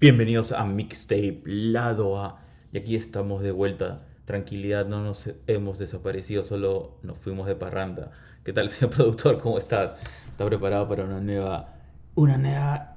Bienvenidos a Mixtape Lado A. Y aquí estamos de vuelta. Tranquilidad, no nos hemos desaparecido, solo nos fuimos de parranda. ¿Qué tal, señor productor? ¿Cómo estás? ¿Está preparado para una nueva, una nueva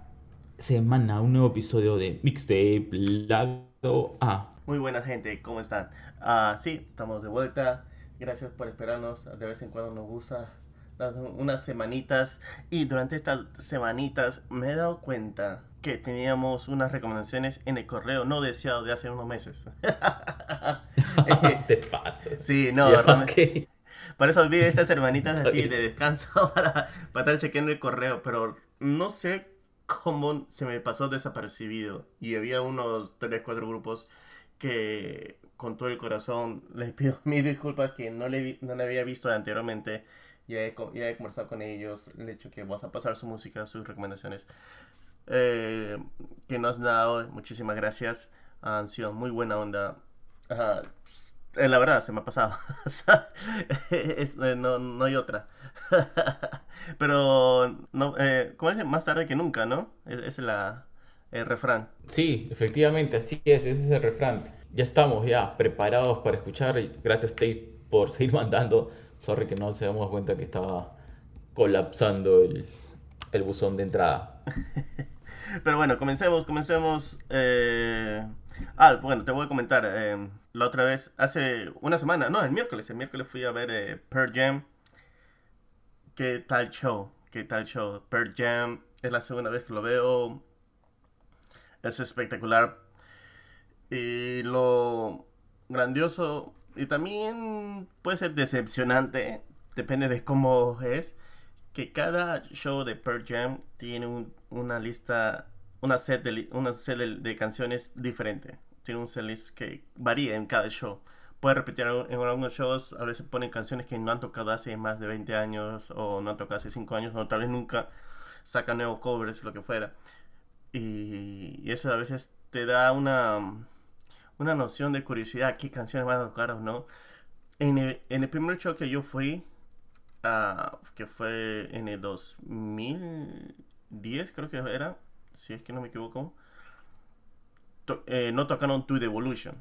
semana, un nuevo episodio de Mixtape Lado A? Muy buena gente, ¿cómo están? Ah, sí, estamos de vuelta. Gracias por esperarnos. De vez en cuando nos gusta unas semanitas. Y durante estas semanitas me he dado cuenta que teníamos unas recomendaciones en el correo no deseado de hace unos meses. Te pasas. Sí, no, okay. Por eso olvidé estas hermanitas así de descanso para, para estar chequeando el correo, pero no sé cómo se me pasó desapercibido. Y había unos 3, 4 grupos que con todo el corazón les pido mil disculpas que no le, no le había visto anteriormente. Ya he, ya he conversado con ellos, le he dicho que vas a pasar su música, sus recomendaciones eh, que nos han dado. Muchísimas gracias. Han sido muy buena onda. Eh, la verdad, se me ha pasado. Eh, no, no, hay otra. Pero, no, eh, ¿cómo es? Más tarde que nunca, ¿no? Es, es la, el refrán. Sí, efectivamente, así es. Ese es el refrán. Ya estamos ya preparados para escuchar. Gracias, Tate, por seguir mandando. Sorry que no se damos cuenta que estaba colapsando el, el buzón de entrada. Pero bueno, comencemos, comencemos. Ah, bueno, te voy a comentar. Eh, la otra vez, hace una semana, no, el miércoles, el miércoles fui a ver eh, Pearl Jam. ¿Qué tal show? ¿Qué tal show? Pearl Jam es la segunda vez que lo veo. Es espectacular. Y lo grandioso y también puede ser decepcionante, depende de cómo es, que cada show de Pearl Jam tiene un, una lista, una set, de, una set de, canciones diferente. Tiene un setlist que varía en cada show. Puede repetir en algunos shows, a veces ponen canciones que no han tocado hace más de 20 años o no han tocado hace 5 años o tal vez nunca sacan nuevos covers, lo que fuera. Y, eso a veces te da una, una noción de curiosidad, qué canciones van a tocar o no. En el, primer show que yo fui, uh, que fue en el 2010, creo que era, si es que no me equivoco, eh, no tocaron To The Evolution.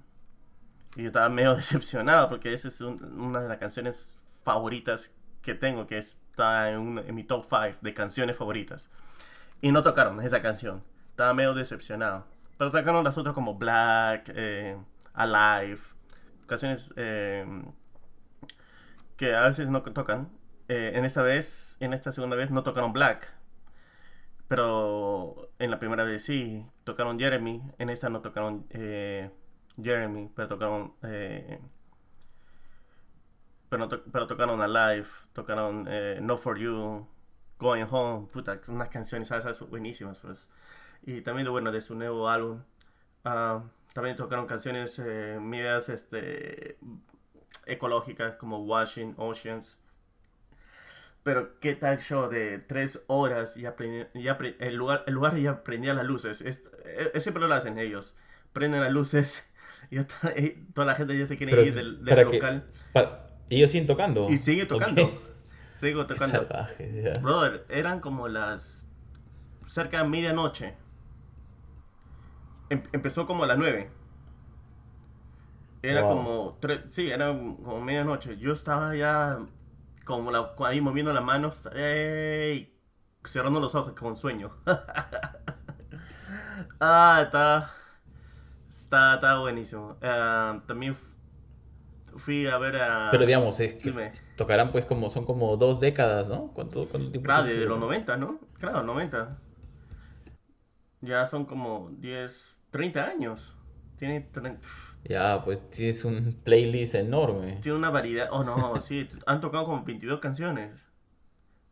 Y estaba medio decepcionado porque esa es una de las canciones favoritas que tengo, que está en, en mi top 5 de canciones favoritas. Y no tocaron esa canción. Estaba medio decepcionado. Pero tocaron las otras como Black, eh, Alive, canciones eh, que a veces no tocan. Eh, en esta vez, en esta segunda vez no tocaron Black. Pero en la primera vez sí, tocaron Jeremy. En esta no tocaron Jeremy, pero tocaron... Pero, pero tocaron Alive, tocaron No For You, Going Home, puta, unas canciones esas buenísimas, pues. Y también, bueno, de su nuevo álbum. Ah, también tocaron canciones medias este, ecológicas como Washing Oceans. Pero qué tal show de tres horas y, el, lugar, el lugar ya prendía las luces. Es, siempre lo hacen ellos. Prenden las luces y, toda la gente ya se quiere ir del, local. y ellos siguen tocando. Y sigue tocando. Sigo tocando. Brother, eran como las cerca de medianoche. Em, empezó como a las nueve. Era como tres, sí, era como medianoche. Yo estaba ya como la, ahí moviendo las manos, cerrando los ojos como un sueño. ah, está, está, está buenísimo. Uh, también fui a ver a... Pero digamos, es que tocarán pues como, son como dos décadas, ¿no? ¿Cuánto, cuánto tiempo? Claro, desde los 90, ¿no? Claro, 90. Ya son como 10, 30 años. Tiene 30... Ya, pues tienes un playlist enorme. Tiene una variedad. Oh, no, sí. Han tocado como 22 canciones.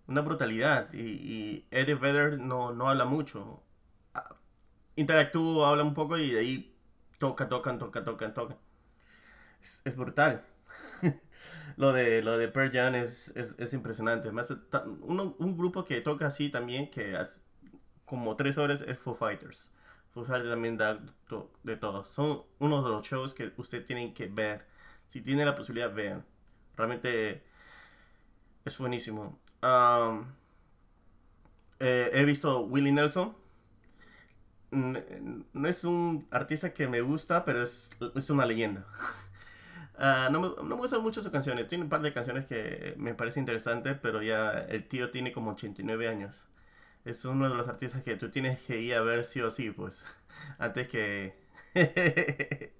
Una brutalidad. Y, Eddie Vedder no, no habla mucho. Ah, interactúa, habla un poco y de ahí toca, tocan, toca, tocan, tocan. Es, es brutal. lo de lo de Pearl Jam es, es, impresionante. Más, un grupo que toca así también, que como tres horas, es Foo Fighters. Foo también da de todo. Son uno de los shows que usted tiene que ver. Si tiene la posibilidad, vean. Realmente es buenísimo. Eh, he visto Willie Nelson. no es un artista que me gusta, pero es, es una leyenda. Ah, no, me, no me gustan mucho sus canciones. Tiene un par de canciones que me parece interesante, pero ya el tío tiene como 89 años. Es uno de los artistas que tú tienes que ir a ver sí o sí, pues. Antes que.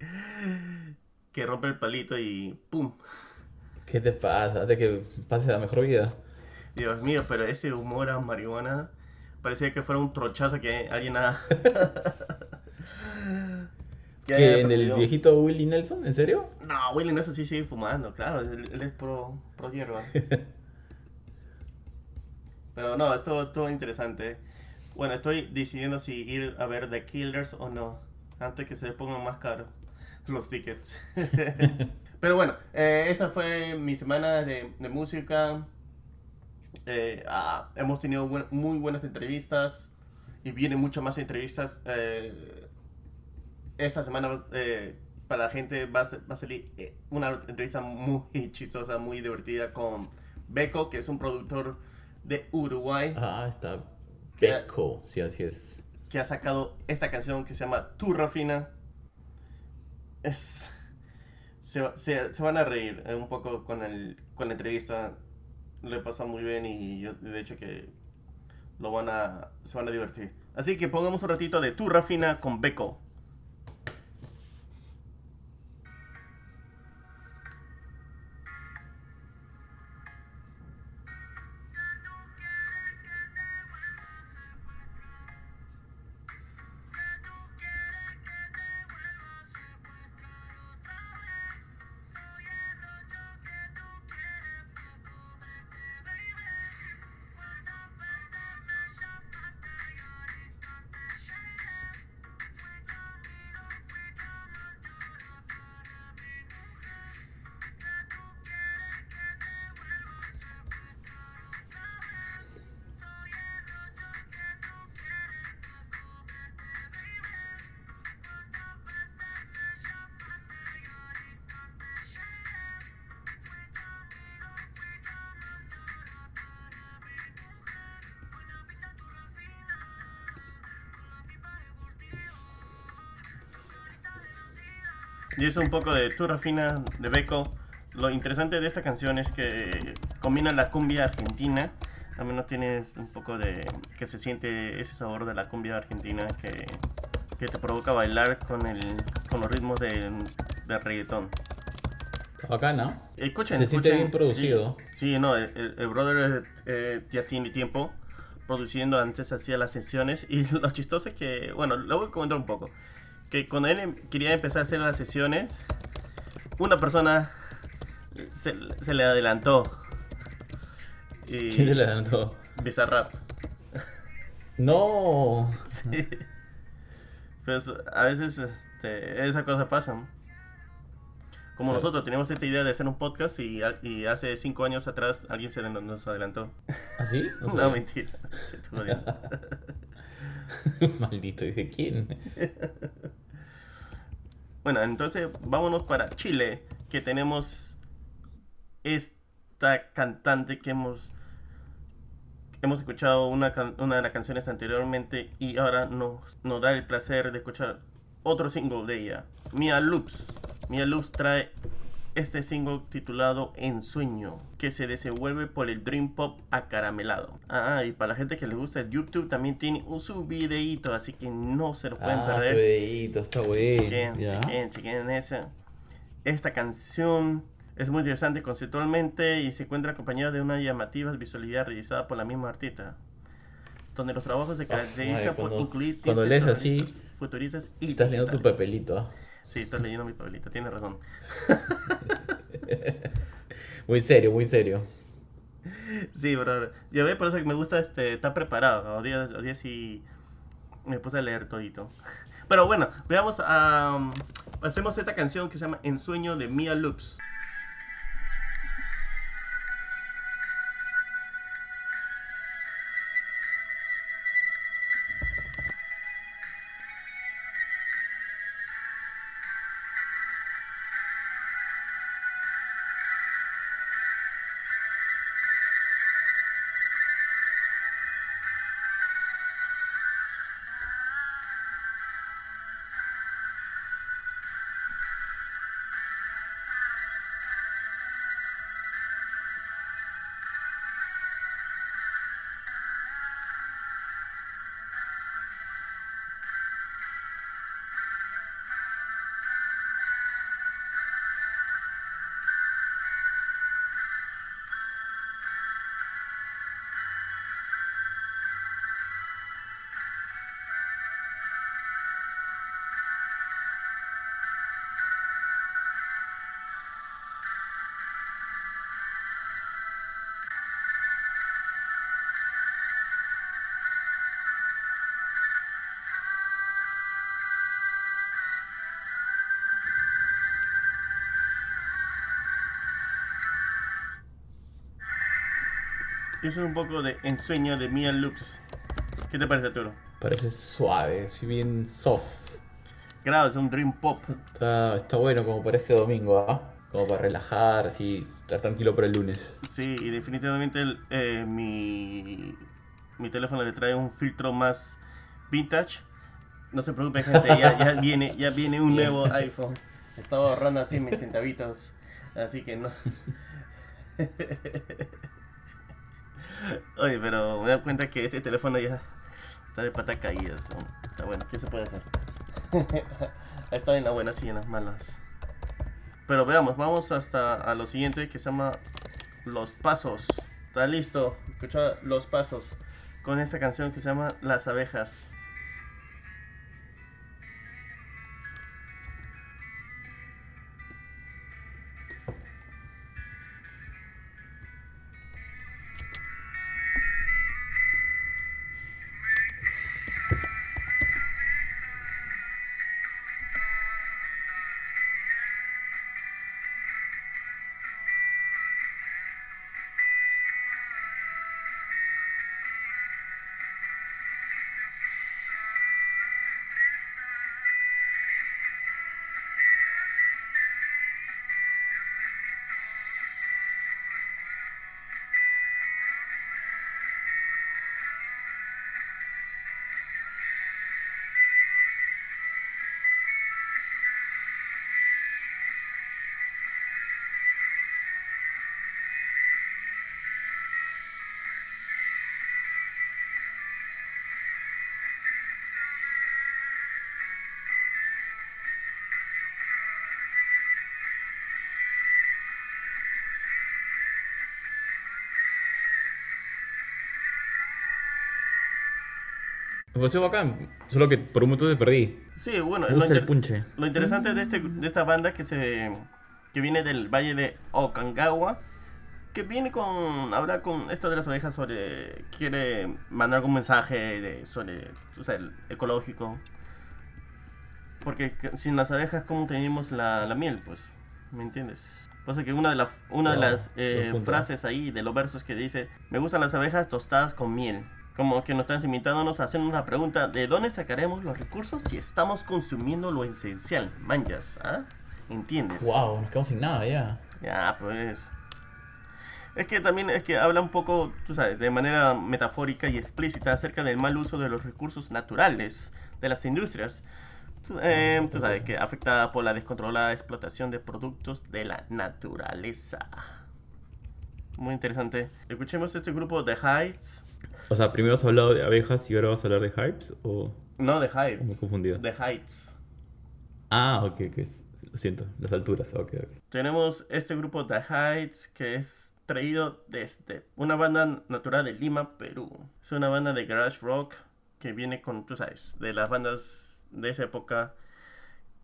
que rompe el palito y ¡pum! ¿Qué te pasa? De que pase la mejor vida. Dios mío, pero ese humor a marihuana parecía que fuera un trochazo que alguien ha. que haya ¿Que en el viejito Willie Nelson? ¿En serio? No, Willy no eso sí sigue fumando, claro, él, él es pro, pro hierba. Pero no, esto todo interesante. Bueno, estoy decidiendo si ir a ver The Killers o no, antes que se pongan más caros los tickets. Pero bueno, eh, esa fue mi semana de, de música. Eh, ah, hemos tenido muy buenas entrevistas y vienen muchas más entrevistas. eh, esta semana eh, para la gente va a, va a salir una entrevista muy chistosa, muy divertida con Beco, que es un productor de Uruguay Ah, está Beco. Sí, así es. que ha sacado esta canción que se llama Tu Rafina. Es. Se, se- se van a reír eh, un poco con, el, con la entrevista. Le pasa muy bien y yo, de hecho, que lo van a, se van a divertir. Así que pongamos un ratito de Tu Rafina con Beco. Y eso un poco de Tu Rafina de Beco. Lo interesante de esta canción es que combina la cumbia argentina. Al menos tiene un poco de. que se siente ese sabor de la cumbia argentina que, que te provoca bailar con, el, con los ritmos de, de reggaetón. Está bacana. Escuchen, Se siente escuchen. bien producido. Sí, sí, no, el, el- el brother eh, ya tiene tiempo produciendo, antes hacía las sesiones y lo chistoso es que, bueno, lo voy a comentar un poco, que cuando él em- quería empezar a hacer las sesiones, una persona se, se le adelantó. Y ¿Quién se le adelantó? Bizarrap. No. Sí. Pues a veces este, esa cosa pasa. Como nosotros tenemos esta idea de hacer un podcast y, hace cinco años atrás alguien se nos- adelantó. ¿Así? No, sabía. mentira. Maldito, dije, ¿quién? bueno, entonces vámonos para Chile, que tenemos esta cantante que hemos hemos escuchado una, una de las canciones anteriormente y ahora nos, nos da el placer de escuchar otro single de ella, Mia Loops. Mia Loops trae este single titulado Ensueño, que se desenvuelve por el Dream Pop acaramelado. Ah, y para la gente que le gusta el YouTube también tiene un su videíto, así que no se lo pueden Ah, perder. su está bueno. Chequen, Ya. chequen, chequen esa. Esta canción es muy interesante conceptualmente y se encuentra acompañada de una llamativa visualidad realizada por la misma artista, donde los trabajos se madre, caracterizan por incluir cuando lees así, futuristas y Estás leyendo tu digitales. papelito. ¿ah? Sí, estás leyendo mi papelito, tienes razón. Muy serio, muy serio. Sí, brother. Yo ve por eso que me gusta este, estar preparado. O día, o día sí me puse a leer todito. Pero bueno, veamos a... um, hacemos esta canción que se llama Ensueño de Mia Loops. Eso es un poco de ensueño de Mia Loops. ¿Qué te parece, Arturo? Parece suave, si bien soft. Claro, es un dream pop. Está, está bueno como para este domingo, ¿ah? Como para relajar, así, estar tranquilo para el lunes. Sí, y definitivamente el- eh, mi, mi teléfono le trae un filtro más vintage. No se preocupen, gente, ya, ya viene, ya viene un nuevo iPhone. Estaba ahorrando así mis centavitos, así que no. Oye, pero me doy cuenta que este teléfono ya está de pata caída. Está bueno, ¿qué se puede hacer? está en las buenas y en las malas. Pero veamos, vamos hasta a lo siguiente que se llama Los Pasos. Está listo, escucha Los Pasos con esta canción que se llama Las Abejas. Me pareció bacán, solo que por un momento te perdí. Sí, bueno, Me lo, el punche. lo interesante de, este, de esta banda que se que viene del valle de Okangawa, que viene con hablar con esto de las abejas sobre quiere mandar algún mensaje de sobre o sea, el ecológico. Porque que- sin las abejas cómo tenemos la, la miel, pues, ¿me entiendes? Pasa que una de, la, una de las eh, punto. frases ahí de los versos que dice, me gustan las abejas tostadas con miel. Como que nos están invitándonos a hacer una pregunta, ¿de dónde sacaremos los recursos si estamos consumiendo lo esencial? Manjas, ¿ah? ¿Entiendes? Wow, nos quedamos sin nada ya. Ya, pues. Es que también es que habla un poco, tú sabes, de manera metafórica y explícita acerca del mal uso de los recursos naturales de las industrias. Tú, eh, tú sabes que afectada por la descontrolada explotación de productos de la naturaleza. Muy interesante. Escuchemos este grupo The Heights. O sea, primero has hablado de abejas y ahora vas a hablar de hypes o... No, The Me he confundido. The Heights. Ah, ok, ok. Lo siento, las alturas, ok, ok. Tenemos este grupo The Heights que es traído desde una banda natural de Lima, Perú. Es una banda de garage rock que viene con, tú sabes, de las bandas de esa época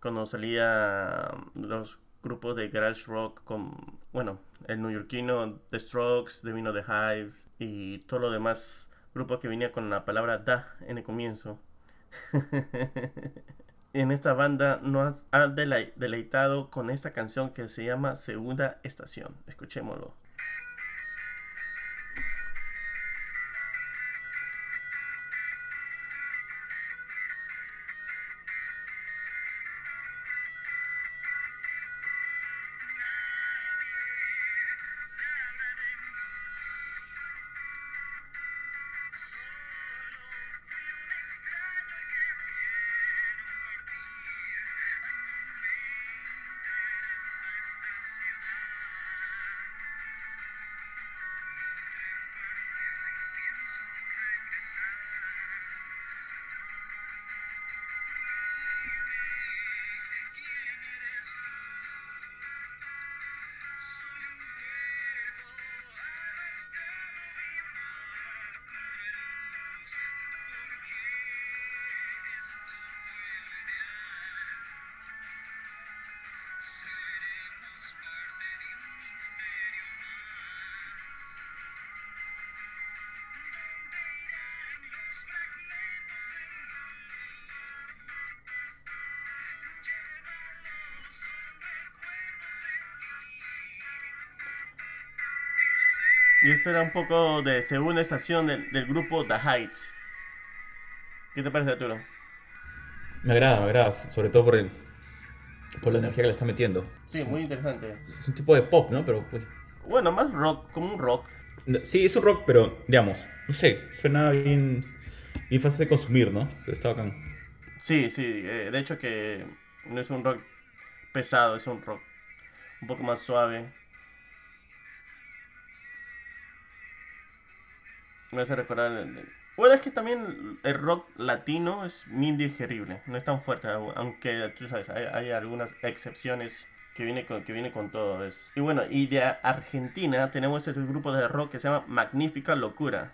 cuando salía los grupos de garage rock con, bueno, el neoyorquino The Strokes, de vino The Hives y todo lo demás grupos que venía con la palabra da en el comienzo. en esta banda nos ha delei- deleitado con esta canción que se llama Segunda Estación. Escuchémoslo. Y esto era un poco de segunda estación del, del grupo The Heights. ¿Qué te parece, Arturo? Me agrada, me agrada, sobre todo por, el- por la energía que le está metiendo. Sí, muy interesante. Es un tipo de pop, ¿no? Pero pues, Bueno, más rock, como un rock. no, sí, es un rock, pero digamos, no sé, suena bien, bien fácil de consumir, ¿no? Pero está bacán. Sí, sí, eh, de hecho que no es un rock pesado, es un rock un poco más suave. Me hace recordar... el- Bueno, es que también el rock latino es muy digerible, no es tan fuerte, au- aunque tú sabes, hay, hay algunas excepciones que viene con, que viene con todo eso. Y bueno, y de Argentina tenemos este grupo de rock que se llama Magnífica Locura,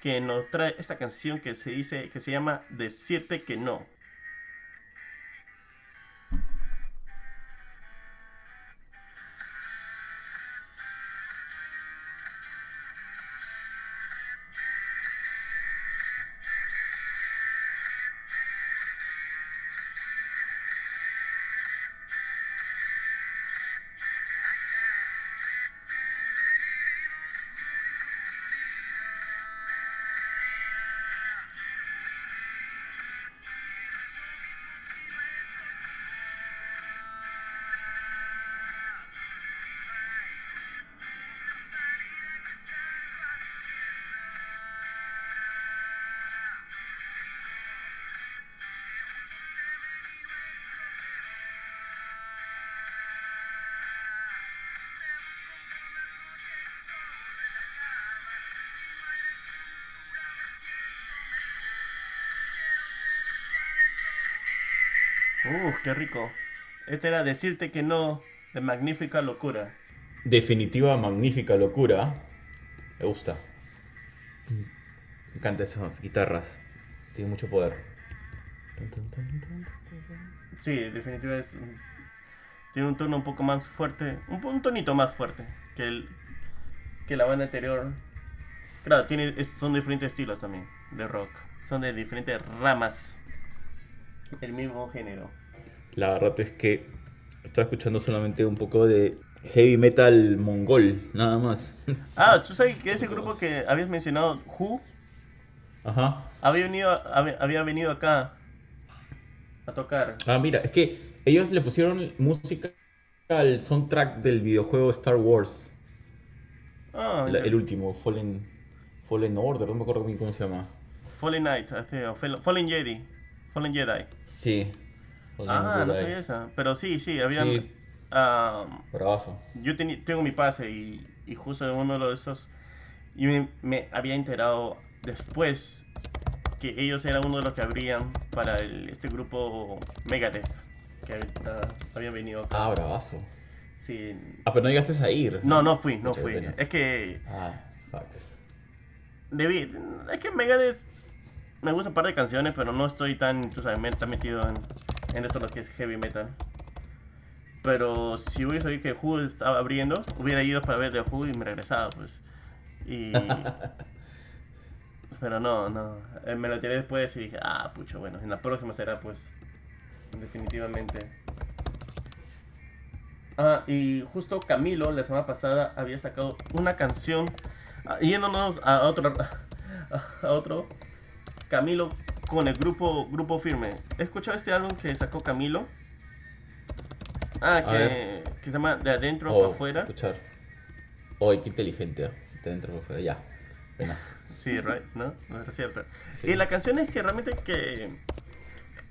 que nos trae esta canción que se dice, que se llama Decirte que no. Uh, qué rico. Este era decirte que no de magnífica locura. Definitiva, magnífica locura. Me gusta. Me encantan esas guitarras. Tiene mucho poder. Sí, definitivamente es tiene un tono un poco más fuerte, un, un tonito más fuerte que el que la banda anterior. Claro, tiene son diferentes estilos también de rock, son de diferentes ramas del mismo género. La verdad es que estaba escuchando solamente un poco de heavy metal mongol, nada más. Ah, tú sabes que ese grupo que habías mencionado, Who, Ajá. había venido, había, había venido acá a tocar. Ah, mira, es que ellos le pusieron música al soundtrack del videojuego Star Wars. Ah, La- el último, Fallen, Fallen Order, no me acuerdo bien cómo se llama. Fallen Knight, así, Fallen Jedi, Fallen Jedi. Sí. Ah, no sabía esa, pero sí, sí, habían. Sí. yo teni- tengo mi pase y, y justo en uno de esos y me, me había enterado después que ellos eran uno de los que abrían para el- este grupo Megadeth que ah, había venido acá. Ah, bravazo. Sí. Ah, pero no llegaste a ir. No, no fui, no fui. pena. Es que Ah, fuck. debí, es que Megadeth me gusta un par de canciones, pero no estoy tan, tú sabes, tan metido en, en esto lo que es heavy metal. Pero si hubiera sabido que Who estaba abriendo, hubiera ido para ver de Who y me regresaba, pues. Y... pero no, no. Eh, Me lo tiré después y dije, ah, pucho, bueno, en la próxima será, pues, definitivamente. Ah, y justo Camilo la semana pasada había sacado una canción, ah, yéndonos a otro, a otro, Camilo con el grupo, grupo Firme. ¿Has escuchado este álbum que sacó Camilo? Ah, que, que se llama De Adentro Oh, para Afuera. Escuchar. Oye, qué inteligente. De dentro para afuera, ya. Sí, right, ¿no? No es cierto. Sí. Y las canciones que realmente que,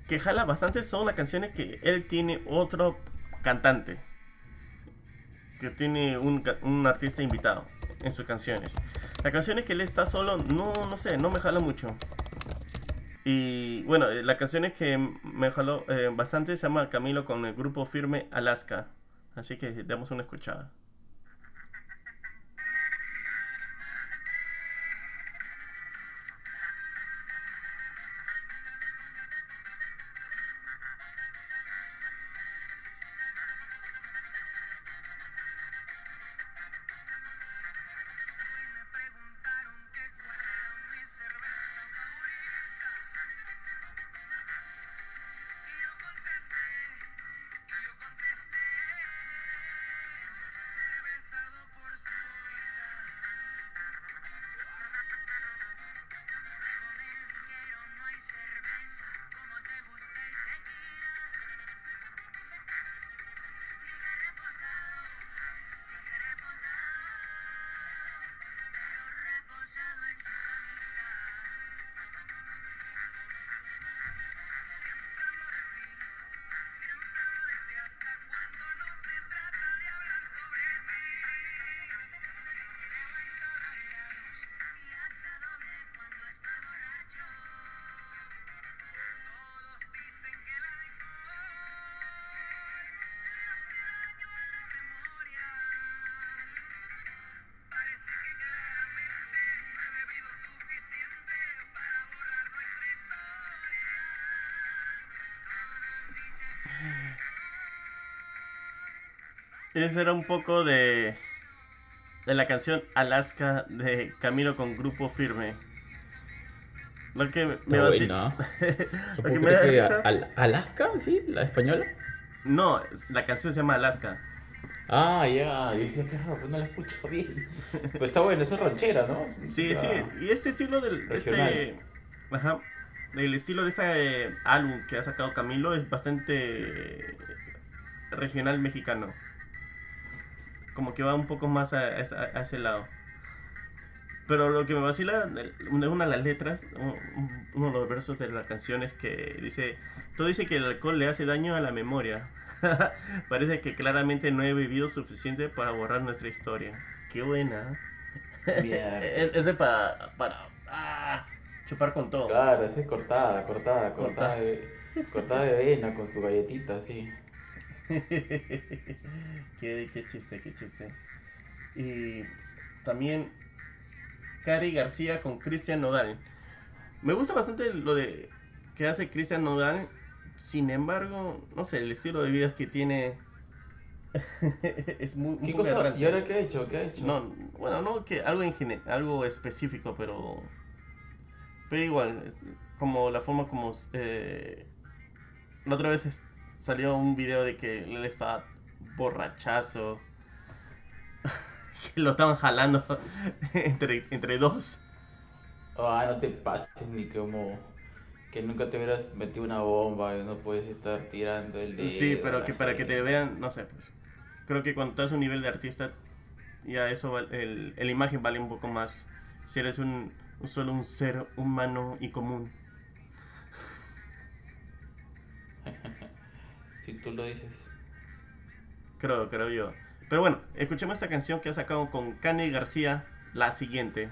que jala bastante son las canciones que él tiene otro cantante. Que tiene un, un artista invitado en sus canciones. Las canciones que él está solo, no, no sé, no me jala mucho. Y bueno, eh, las canciones que me jaló eh, bastante se llama Camilo con el grupo firme Alaska. Así que demos una escuchada. Ese era un poco de, de la canción Alaska de Camilo con Grupo Firme. Lo que me Está va a decir- buena. ¿No Lo puedo que me da que risa- Al- ¿Alaska? ¿Sí? ¿La española? No, la canción se llama Alaska. Ah, ya. Que raro, pues no la escucho bien. Pues está bueno, eso es ranchera, ¿no? Sí, Está- sí. Y este estilo del este, ajá, el estilo de ese álbum que ha sacado Camilo es bastante regional mexicano. Como que va un poco más a, a- a ese lado. Pero lo que me vacila de una de las letras, un- uno de los versos de la canción es que dice, todo dice que el alcohol le hace daño a la memoria. Parece que claramente no he vivido suficiente para borrar nuestra historia. Qué buena. Mierda. Es, es de para, para ah, chupar con todo. Claro, esa es cortada, cortada, Cortada. cortada de, cortada de avena con su galletita, sí. qué, qué chiste, qué chiste. Y también Cari García con Cristian Nodal. Me gusta bastante lo de que hace Cristian Nodal. Sin embargo, no sé, el estilo de vida que tiene es muy, ¿Qué cosa? ¿Y ahora qué ha hecho? ¿Qué ha hecho? No, bueno, no que algo en algo específico, pero pero igual, como la forma como eh, la otra vez salió un video de que él estaba borrachazo, que lo estaban jalando entre, entre dos. Ah, no te pases ni como que nunca te hubieras metido una bomba no puedes estar tirando el dedo. Sí, pero que para que te vean, no sé, pues creo que cuando estás a un nivel de artista, ya eso, el, el imagen vale un poco más. Si eres un solo un ser humano y común. Si tú lo dices. Creo, creo yo. Pero bueno, escuchemos esta canción que ha sacado con Kanye García, la siguiente.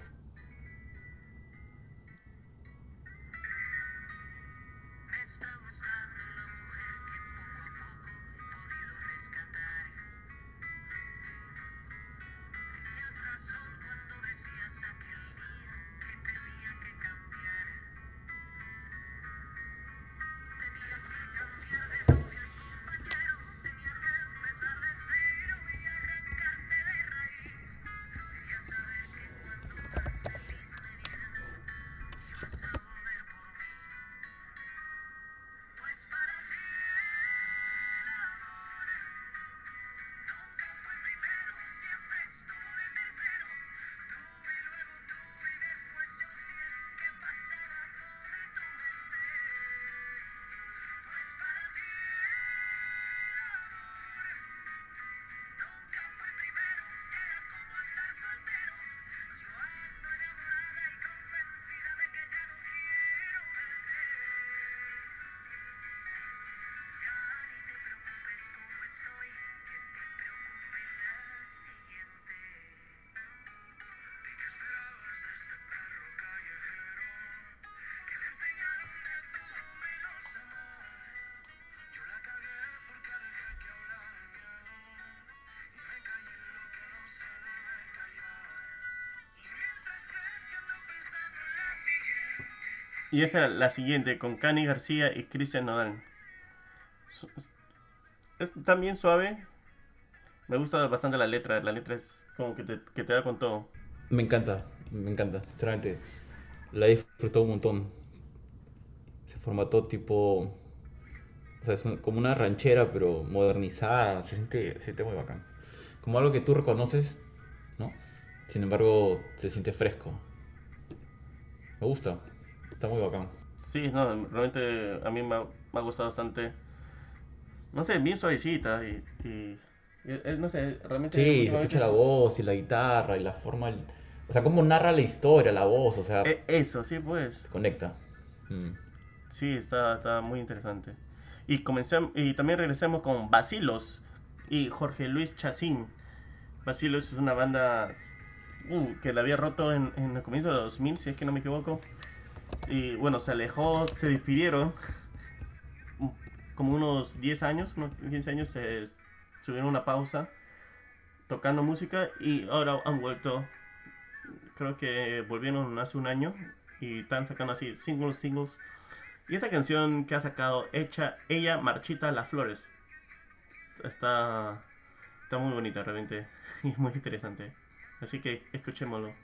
Y esa la siguiente con Kanye García y Cristian Nodal. Es también suave. Me gusta bastante la letra. La letra es como que te, da con todo. Me encanta, me encanta, sinceramente. La he un montón. Se formató tipo. O sea, es un- como una ranchera, pero modernizada. Se siente, se siente muy bacán. Como algo que tú reconoces, ¿no? Sin embargo, se siente fresco. Me gusta. Está muy bacán. Sí, no, realmente a mí me ha, me ha gustado bastante. No sé, bien suavecita y. y- y- eh, no sé, realmente. Sí, se escucha la voz y la guitarra y la forma. O sea, cómo narra la historia, la voz, o sea, Eh, eso, sí, pues. conecta. Mm. Sí, está, está muy interesante. Y, comencem- y también regresamos con Basilos y Jorge Luis Chacín. Basilos es una banda uh, que la había roto en, en el comienzo de 2000, si es que no me equivoco. Y bueno, se alejó, se despidieron. Como unos 10 años, unos 15 años, se tuvieron una pausa tocando música y ahora han vuelto. Creo que volvieron hace un año y están sacando así singles, singles. Y esta canción que ha sacado, hecha ella Marchita Las Flores, está, Está muy bonita realmente. Y muy interesante. Así que escuchémoslo.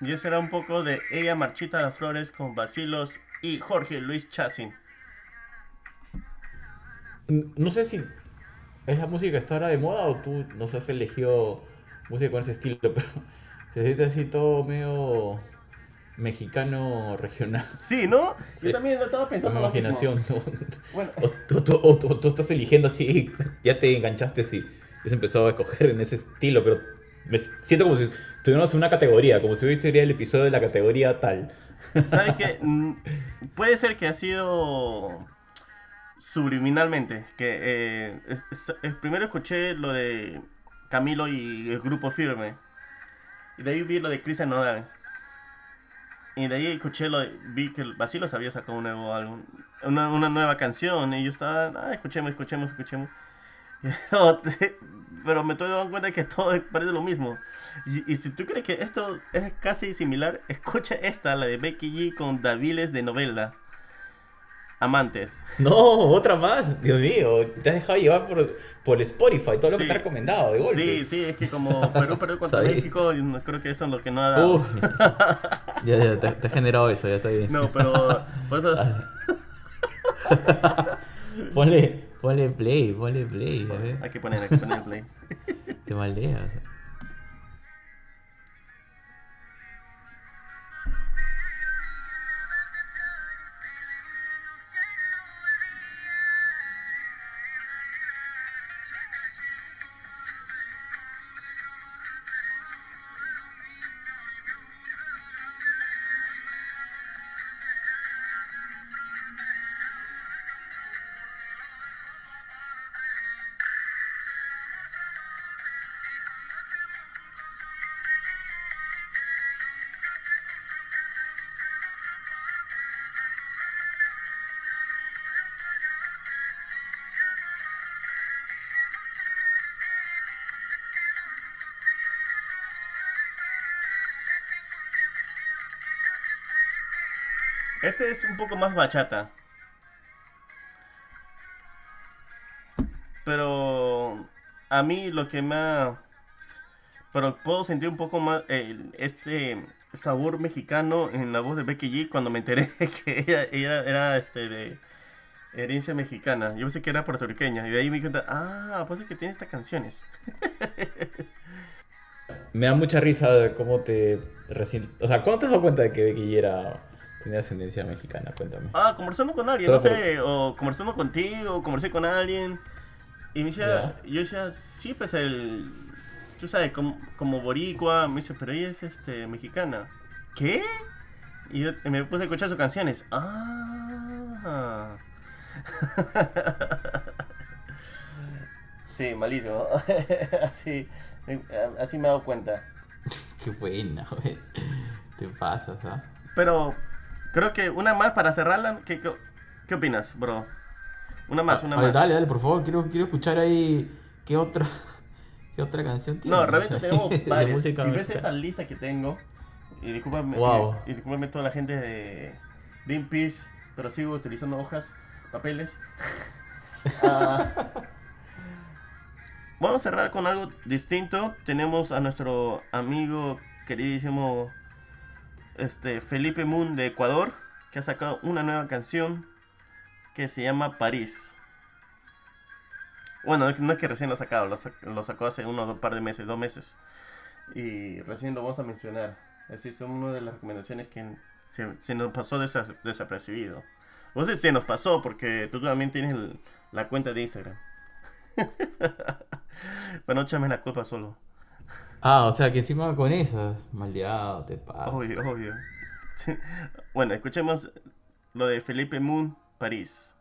Y ese era un poco de ella Marchita las Flores con Basilos y Jorge Luis Chassin. No sé si es la música que está ahora de moda o tú nos has elegido música con ese estilo, pero se siente así todo medio mexicano regional. Sí, ¿no? Yo también lo estaba Con pensando. mismo. imaginación. ¿no? Bueno, O tú, estás eligiendo así, ya te enganchaste y has empezado a escoger en ese estilo, pero me siento como si estuviéramos en una categoría, como si hoy sería el episodio de la categoría tal. ¿sabes qué? Mm, Puede ser que ha sido subliminalmente. Que eh, es- es- es- primero escuché lo de Camilo y el grupo Firme. Y de ahí vi lo de Cristian Nodal. Y de ahí escuché lo de, vi que el Basilos había sacado un nuevo álbum, una, una nueva canción. Y yo estaba, ah, escuchemos, escuchemos, escuchemos. pero me estoy dando cuenta que todo parece lo mismo. Y, y si tú crees que esto es casi similar, escucha esta, la de Becky G con Daviles de novela. Amantes. No, otra más, Dios mío, te has dejado llevar por, por Spotify, todo lo que Sí. te ha recomendado de golpe. Sí, sí, es que como Perú, Perú contra. México, creo que eso es lo que no ha dado. Uy. ya, ya, te, te ha generado eso, ya está bien. No, pero por eso... Ponle, ponle play, ponle play, ver, Hay que poner, hay que poner play. te maldeas. Este es un poco más bachata. Pero a mí lo que ha... Pero puedo sentir un poco más eh, este sabor mexicano en la voz de Becky G cuando me enteré que ella, ella era este de herencia mexicana. Yo pensé que era puertorriqueña y de ahí me di cuenta, ah, pues es que tiene estas canciones. Me da mucha risa de cómo te recién... O sea, ¿cuándo te has dado cuenta de que Becky G era... tenía ascendencia mexicana? Cuéntame. Ah, conversando con alguien, no sé, o conversando contigo, o conversé con alguien. Y me decía, yo decía, sí, pues el. Tú sabes, como, como boricua, me dice, pero ella es este, mexicana. ¿Qué? Y yo me puse a escuchar sus canciones. Ah. sí, malísimo. así, así me he dado cuenta. Qué buena, güey. Te pasas, ¿ah? Pero creo que una más para cerrarla. ¿Qué, qué, qué opinas, bro? Una más, una A ver, más. Dale, dale, por favor, quiero, quiero escuchar ahí qué otra, qué otra canción tiene. No, realmente tenemos De varias. Si ves esta lista que tengo, y discúlpame, Wow. y, y discúlpame toda la gente de Greenpeace, pero sigo utilizando hojas, papeles. Ah, vamos a cerrar con algo distinto. Tenemos a nuestro amigo queridísimo este, Felipe Moon de Ecuador, que ha sacado una nueva canción que se llama París. Bueno, no es que recién lo ha sacado, lo, sac- lo sacó hace unos un par de meses, dos meses. Y recién lo vamos a mencionar. Así son una de las recomendaciones que se, nos pasó desa- desapercibido. O sea, se nos pasó porque tú también tienes la cuenta de Instagram. Pero no échame la culpa solo. Ah, o sea que encima con eso, maldeado, te pasa. Obvio, obvio. Bueno, escuchemos lo de Felipe Moon, París.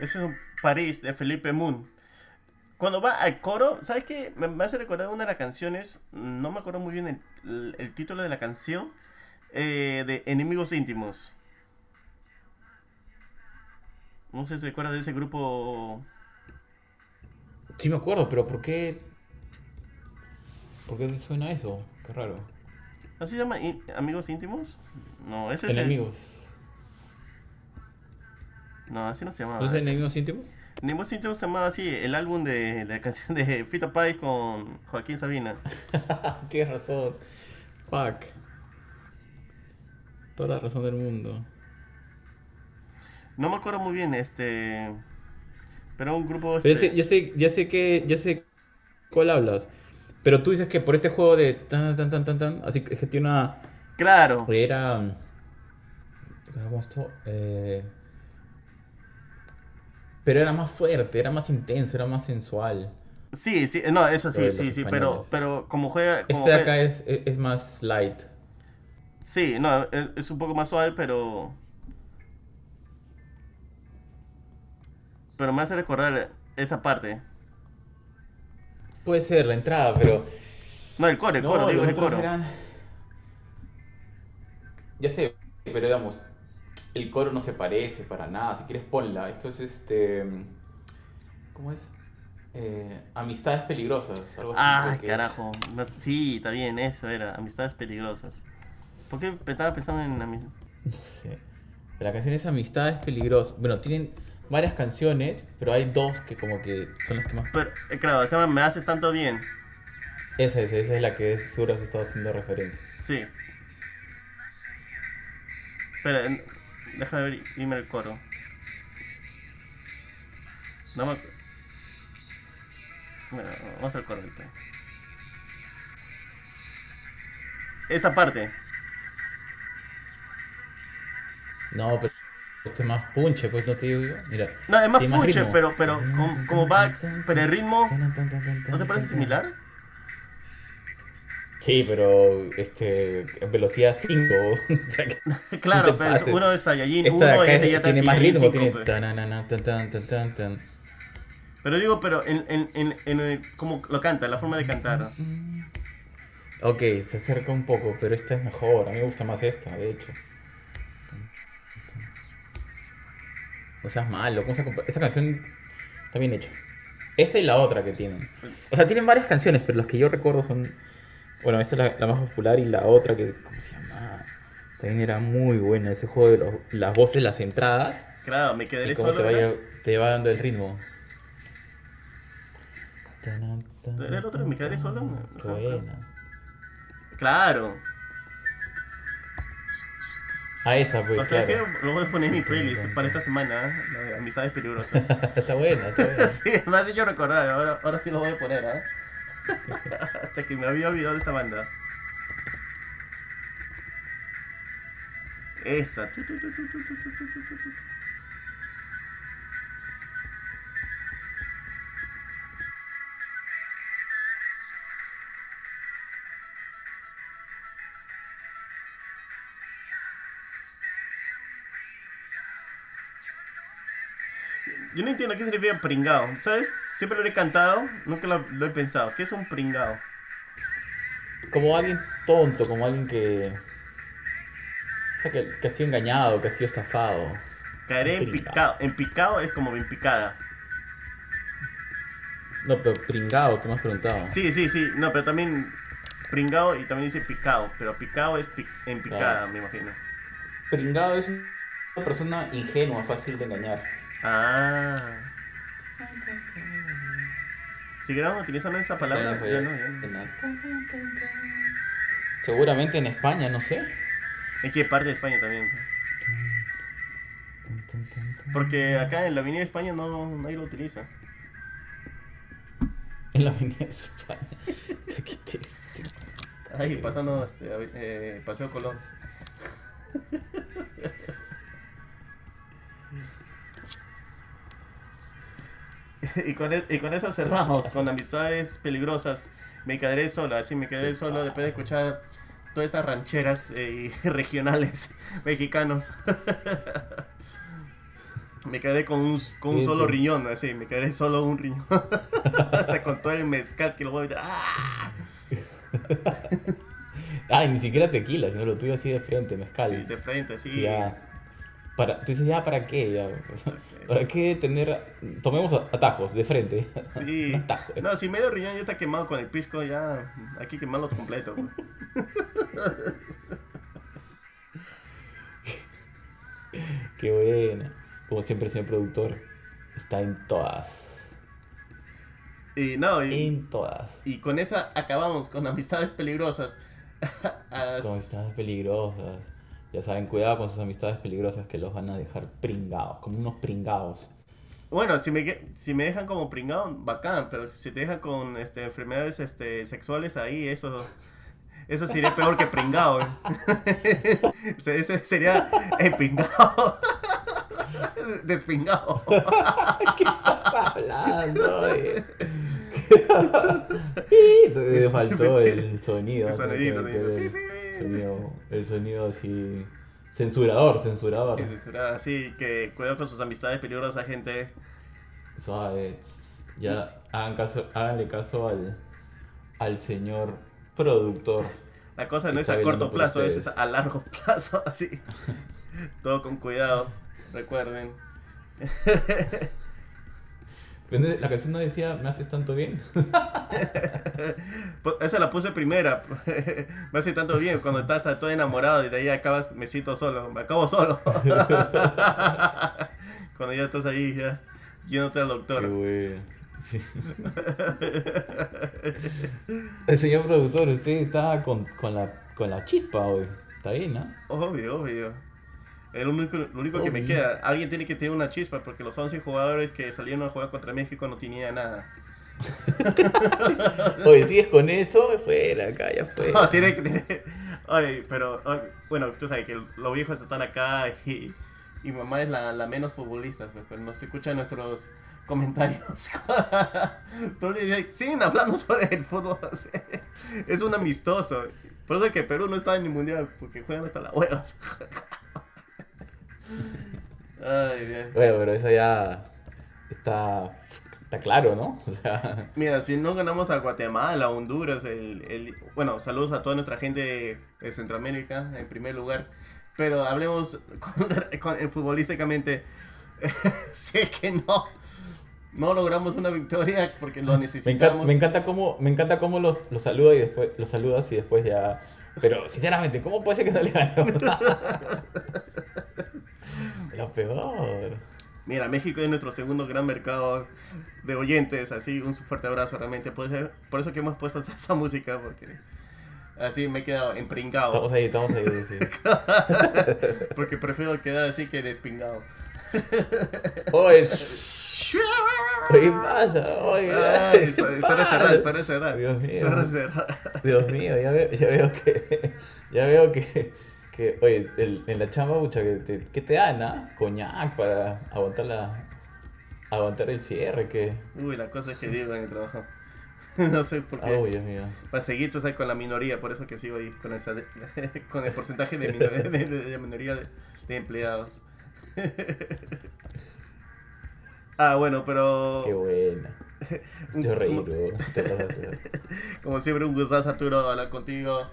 Es un París de Felipe Moon. Cuando va al coro, ¿sabes qué? Me, me hace recordar una de las canciones, no me acuerdo muy bien el, el- el título de la canción, eh, de Enemigos Íntimos. No sé si se acuerda de ese grupo. Sí me acuerdo, pero ¿por qué? ¿Por qué te suena eso? Qué raro. ¿Así se llama? ¿In- ¿Amigos Íntimos? No, ese es el- Enemigos. No, así no se llamaba. ¿No es enemigos íntimos? Enemigos Íntimos se llamaba así, el álbum de, de la canción de Fito Páez con Joaquín Sabina. Tienes razón. Fuck. Toda la razón del mundo. No me acuerdo muy bien, este. Pero un grupo. Pero este- ya sé, ya sé, ya sé que, ya sé cuál hablas. Pero tú dices que por este juego de tan tan tan tan tan, así que que tiene una Claro. era ¿cómo esto? Eh, pero era más fuerte, era más intenso, era más sensual. Sí, sí, no, eso sí, sí, sí, pero, pero como juega. como Este de acá es, es, es más light. Sí, no, es, es un poco más suave, pero. Pero me hace recordar esa parte. Puede ser la entrada, pero No, el coro, el no, coro, digo, el coro. eran- Ya sé, pero digamos, el coro no se parece para nada. Si quieres ponla. Esto es este, ¿cómo es? Eh, amistades peligrosas, algo así. Ah, es. carajo. No sé- Sí, está bien, eso era. Amistades peligrosas. ¿Por qué estaba pensando en ami- Sí. La canción es Amistades Peligrosas. Bueno, tienen varias canciones, pero hay dos que como que son las que más... Pero, eh, claro, se llama Me haces tanto bien. Esa es, esa es la que seguro has estado haciendo referencia. Sí. Espera, en- déjame ver, dime el coro. No me... Bueno, vamos al coro ahorita. Esta parte. No, pero este es más punche, pues no te digo yo. Mira. No, es más punche, pero, pero como, como va, pero el ritmo, ¿no te parece similar? Sí, pero este en velocidad 5. o sea que- Claro, pero uno es Saiyajin Esta de 1 y acá este ya tiene más ritmo, 5, tiene pues. tan, tan, tan. Pero digo, pero en, en, en, en el- como lo canta, la forma de cantar. Ok, se acerca un poco, pero esta es mejor. A mí me gusta más esta, de hecho. No seas malo. ¿cómo se Esta canción está bien hecha. Esta y la otra que tienen. O sea, tienen varias canciones, pero las que yo recuerdo son. Bueno, esta es la, la más popular y la otra que. ¿Cómo se llama? También era muy buena ese juego de los- las voces, las entradas. Claro, me quedaré Y cómo solo. te, ¿verdad? vaya, te va dando el ritmo. ¿Era el otro Me quedaré solo? Qué buena. Claro. A esa, pues, o sea claro. que lo voy a poner en mi playlist para esta semana, ¿eh? Amistades peligrosas. está buena, está buena. sí, me has hecho recordar, ahora, ahora sí lo voy a poner, ¿ah? Hasta que me había olvidado de esta banda. Esa. Yo no entiendo qué significa pringado, ¿sabes? Siempre lo he cantado, nunca lo, lo he pensado. ¿Qué es un pringao? Como alguien tonto, como alguien que. O sea, que, que ha sido engañado, que ha sido estafado. Caeré en picado. En picado es como bien picada. No, pero pringado, ¿qué me has preguntado? Sí, sí, sí. No, pero también pringao y también dice picado. Pero picado es pi- en picada, Claro. me imagino. Pringado es una persona ingenua, fácil de engañar. Ah. ¿Seguirán utilizando esa palabra? Ya no, ya no. Seguramente en España, no sé. ¿En qué parte de España también? Porque acá en la avenida de España no nadie lo utiliza. En la avenida de España. Ahí pasando este, eh, Paseo Colón. y, con e- y con eso cerramos, con amistades peligrosas. Me quedaré solo, así me quedaré solo después de escuchar todas estas rancheras eh, regionales mexicanos. me quedaré con un, con un solo riñón, así, me quedaré solo un riñón. Hasta con todo el mezcal que lo voy a meter. ¡Ah! Ay, ni siquiera tequila, sino lo tuyo así de frente, mezcal. Sí, de frente, sí. Sí, ya. Para, tú dices, ya, ¿para qué? Ya? ¿Para qué tener... Tomemos atajos de frente. Sí. Atajo. No, si medio riñón ya está quemado con el pisco, ya hay que quemarlo completo. Qué buena. Como siempre, señor productor está en todas. Y no, y, En todas. y con esa acabamos con amistades peligrosas. As- Con amistades peligrosas. Ya saben, cuidado con sus amistades peligrosas que los van a dejar pringados, como unos pringados. Bueno, si me, si me dejan como pringado, bacán, pero si te dejan con este, enfermedades este, sexuales ahí, eso, eso sería peor que pringado. ¿eh? Ese- sería empingado. Despingado. ¿Qué estás hablando? eh? Te faltó el sonido. El ¿no? sonidito, Que- sonido. el sonido, el sonido así. Censurador, censurador. Así que cuidado con sus amistades peligrosas, gente. Suave. Ya hagan caso, háganle caso al, al señor productor. La cosa no es a corto plazo, es a largo plazo, así. Todo con cuidado, recuerden. La canción no decía, me haces tanto bien. Pues, Esa la puse primera. Me hace tanto bien cuando estás todo enamorado y de ahí acabas, me siento solo, me acabo solo. Cuando ya estás ahí, ya yéndote al Qué doctor. bueno. Sí. El señor productor, usted está con, con, la, con la chispa hoy. Está bien, ¿no? Obvio, obvio. Es lo único, lo único que me queda. Alguien tiene que tener una chispa porque los 11 jugadores que salieron a jugar contra México no tenían nada. Oye, sigues con eso, fuera, acá, ya fue. No, tiene que tener. Ay, pero ay, bueno, tú sabes que los viejos están acá y, y mamá es la, la menos futbolista, pues, pero nos escucha nuestros comentarios. Todo el siguen hablando sobre el fútbol. Es un amistoso. Por eso es que Perú no está en el mundial, porque juegan hasta las huevas. Ay, bien. Bueno, pero eso ya está, está claro, ¿no? O sea, Mira, si no ganamos a Guatemala, Honduras, el, el- bueno, saludos a toda nuestra gente de Centroamérica en primer lugar, pero hablemos con, con- eh, futbolísticamente, sé que no, no logramos una victoria porque lo me, encanta, necesitamos. me encanta cómo, me encanta cómo los, los saluda y después los saludas y después ya Pero, sinceramente, ¿cómo puede ser que no le? Lo peor. Mira, México es nuestro segundo gran mercado de oyentes, así un fuerte abrazo realmente. Por eso, por eso que hemos puesto toda esa música, porque así me he quedado empringado. Estamos ahí, estamos ahí, sí. Porque prefiero quedar así que despingado. Oye, ¿qué pasa? Oye, Ay, cerrar, suena cerrar. Dios mío. Dios mío, ya veo, ya veo que. Ya veo que. Que oye, el- en la chamba, mucha que te, ¿qué te dan, ah? Coñac para aguantar la. Aguantar el cierre, que. Uy, la cosa es que digo en el trabajo. No sé por qué. Oh, Dios mío. Para seguir, tú sabes, con la minoría, por eso que sigo ahí, con, esa con el porcentaje de, minor- de- de- de minoría de, de empleados. ah, bueno, pero Qué buena. Yo reí, como- como siempre, un gustazo, Arturo, hablar contigo.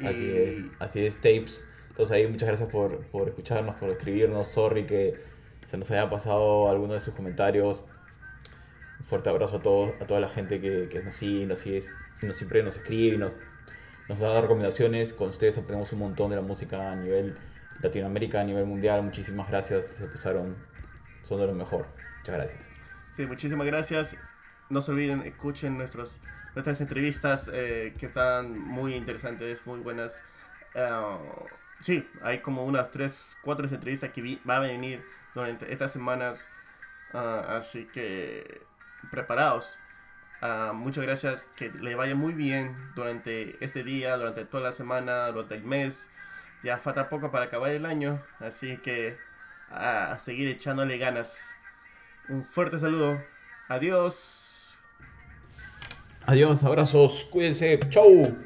Y Así es, así es, Tapes. Entonces ahí muchas gracias por, por escucharnos, por escribirnos. Sorry que se nos haya pasado alguno de sus comentarios. Un fuerte abrazo a, todos, a toda la gente que, que nos sigue, nos sigue, nos siempre nos escribe y nos, nos da recomendaciones. Con ustedes aprendemos un montón de la música a nivel Latinoamérica, a nivel mundial. Muchísimas gracias, se pasaron, son de lo mejor. Muchas gracias. Sí, muchísimas gracias. No se olviden, escuchen nuestros, nuestras entrevistas eh, que están muy interesantes, muy buenas. Ah, sí, hay como unas 3, 4 entrevistas que vi- va a venir durante estas semanas. Ah, así que preparados. Ah, muchas gracias, que le vaya muy bien durante este día, durante toda la semana, durante el mes. Ya falta poco para acabar el año, así que a seguir echándole ganas. Un fuerte saludo. Adiós. Adiós, abrazos, cuídense, chau.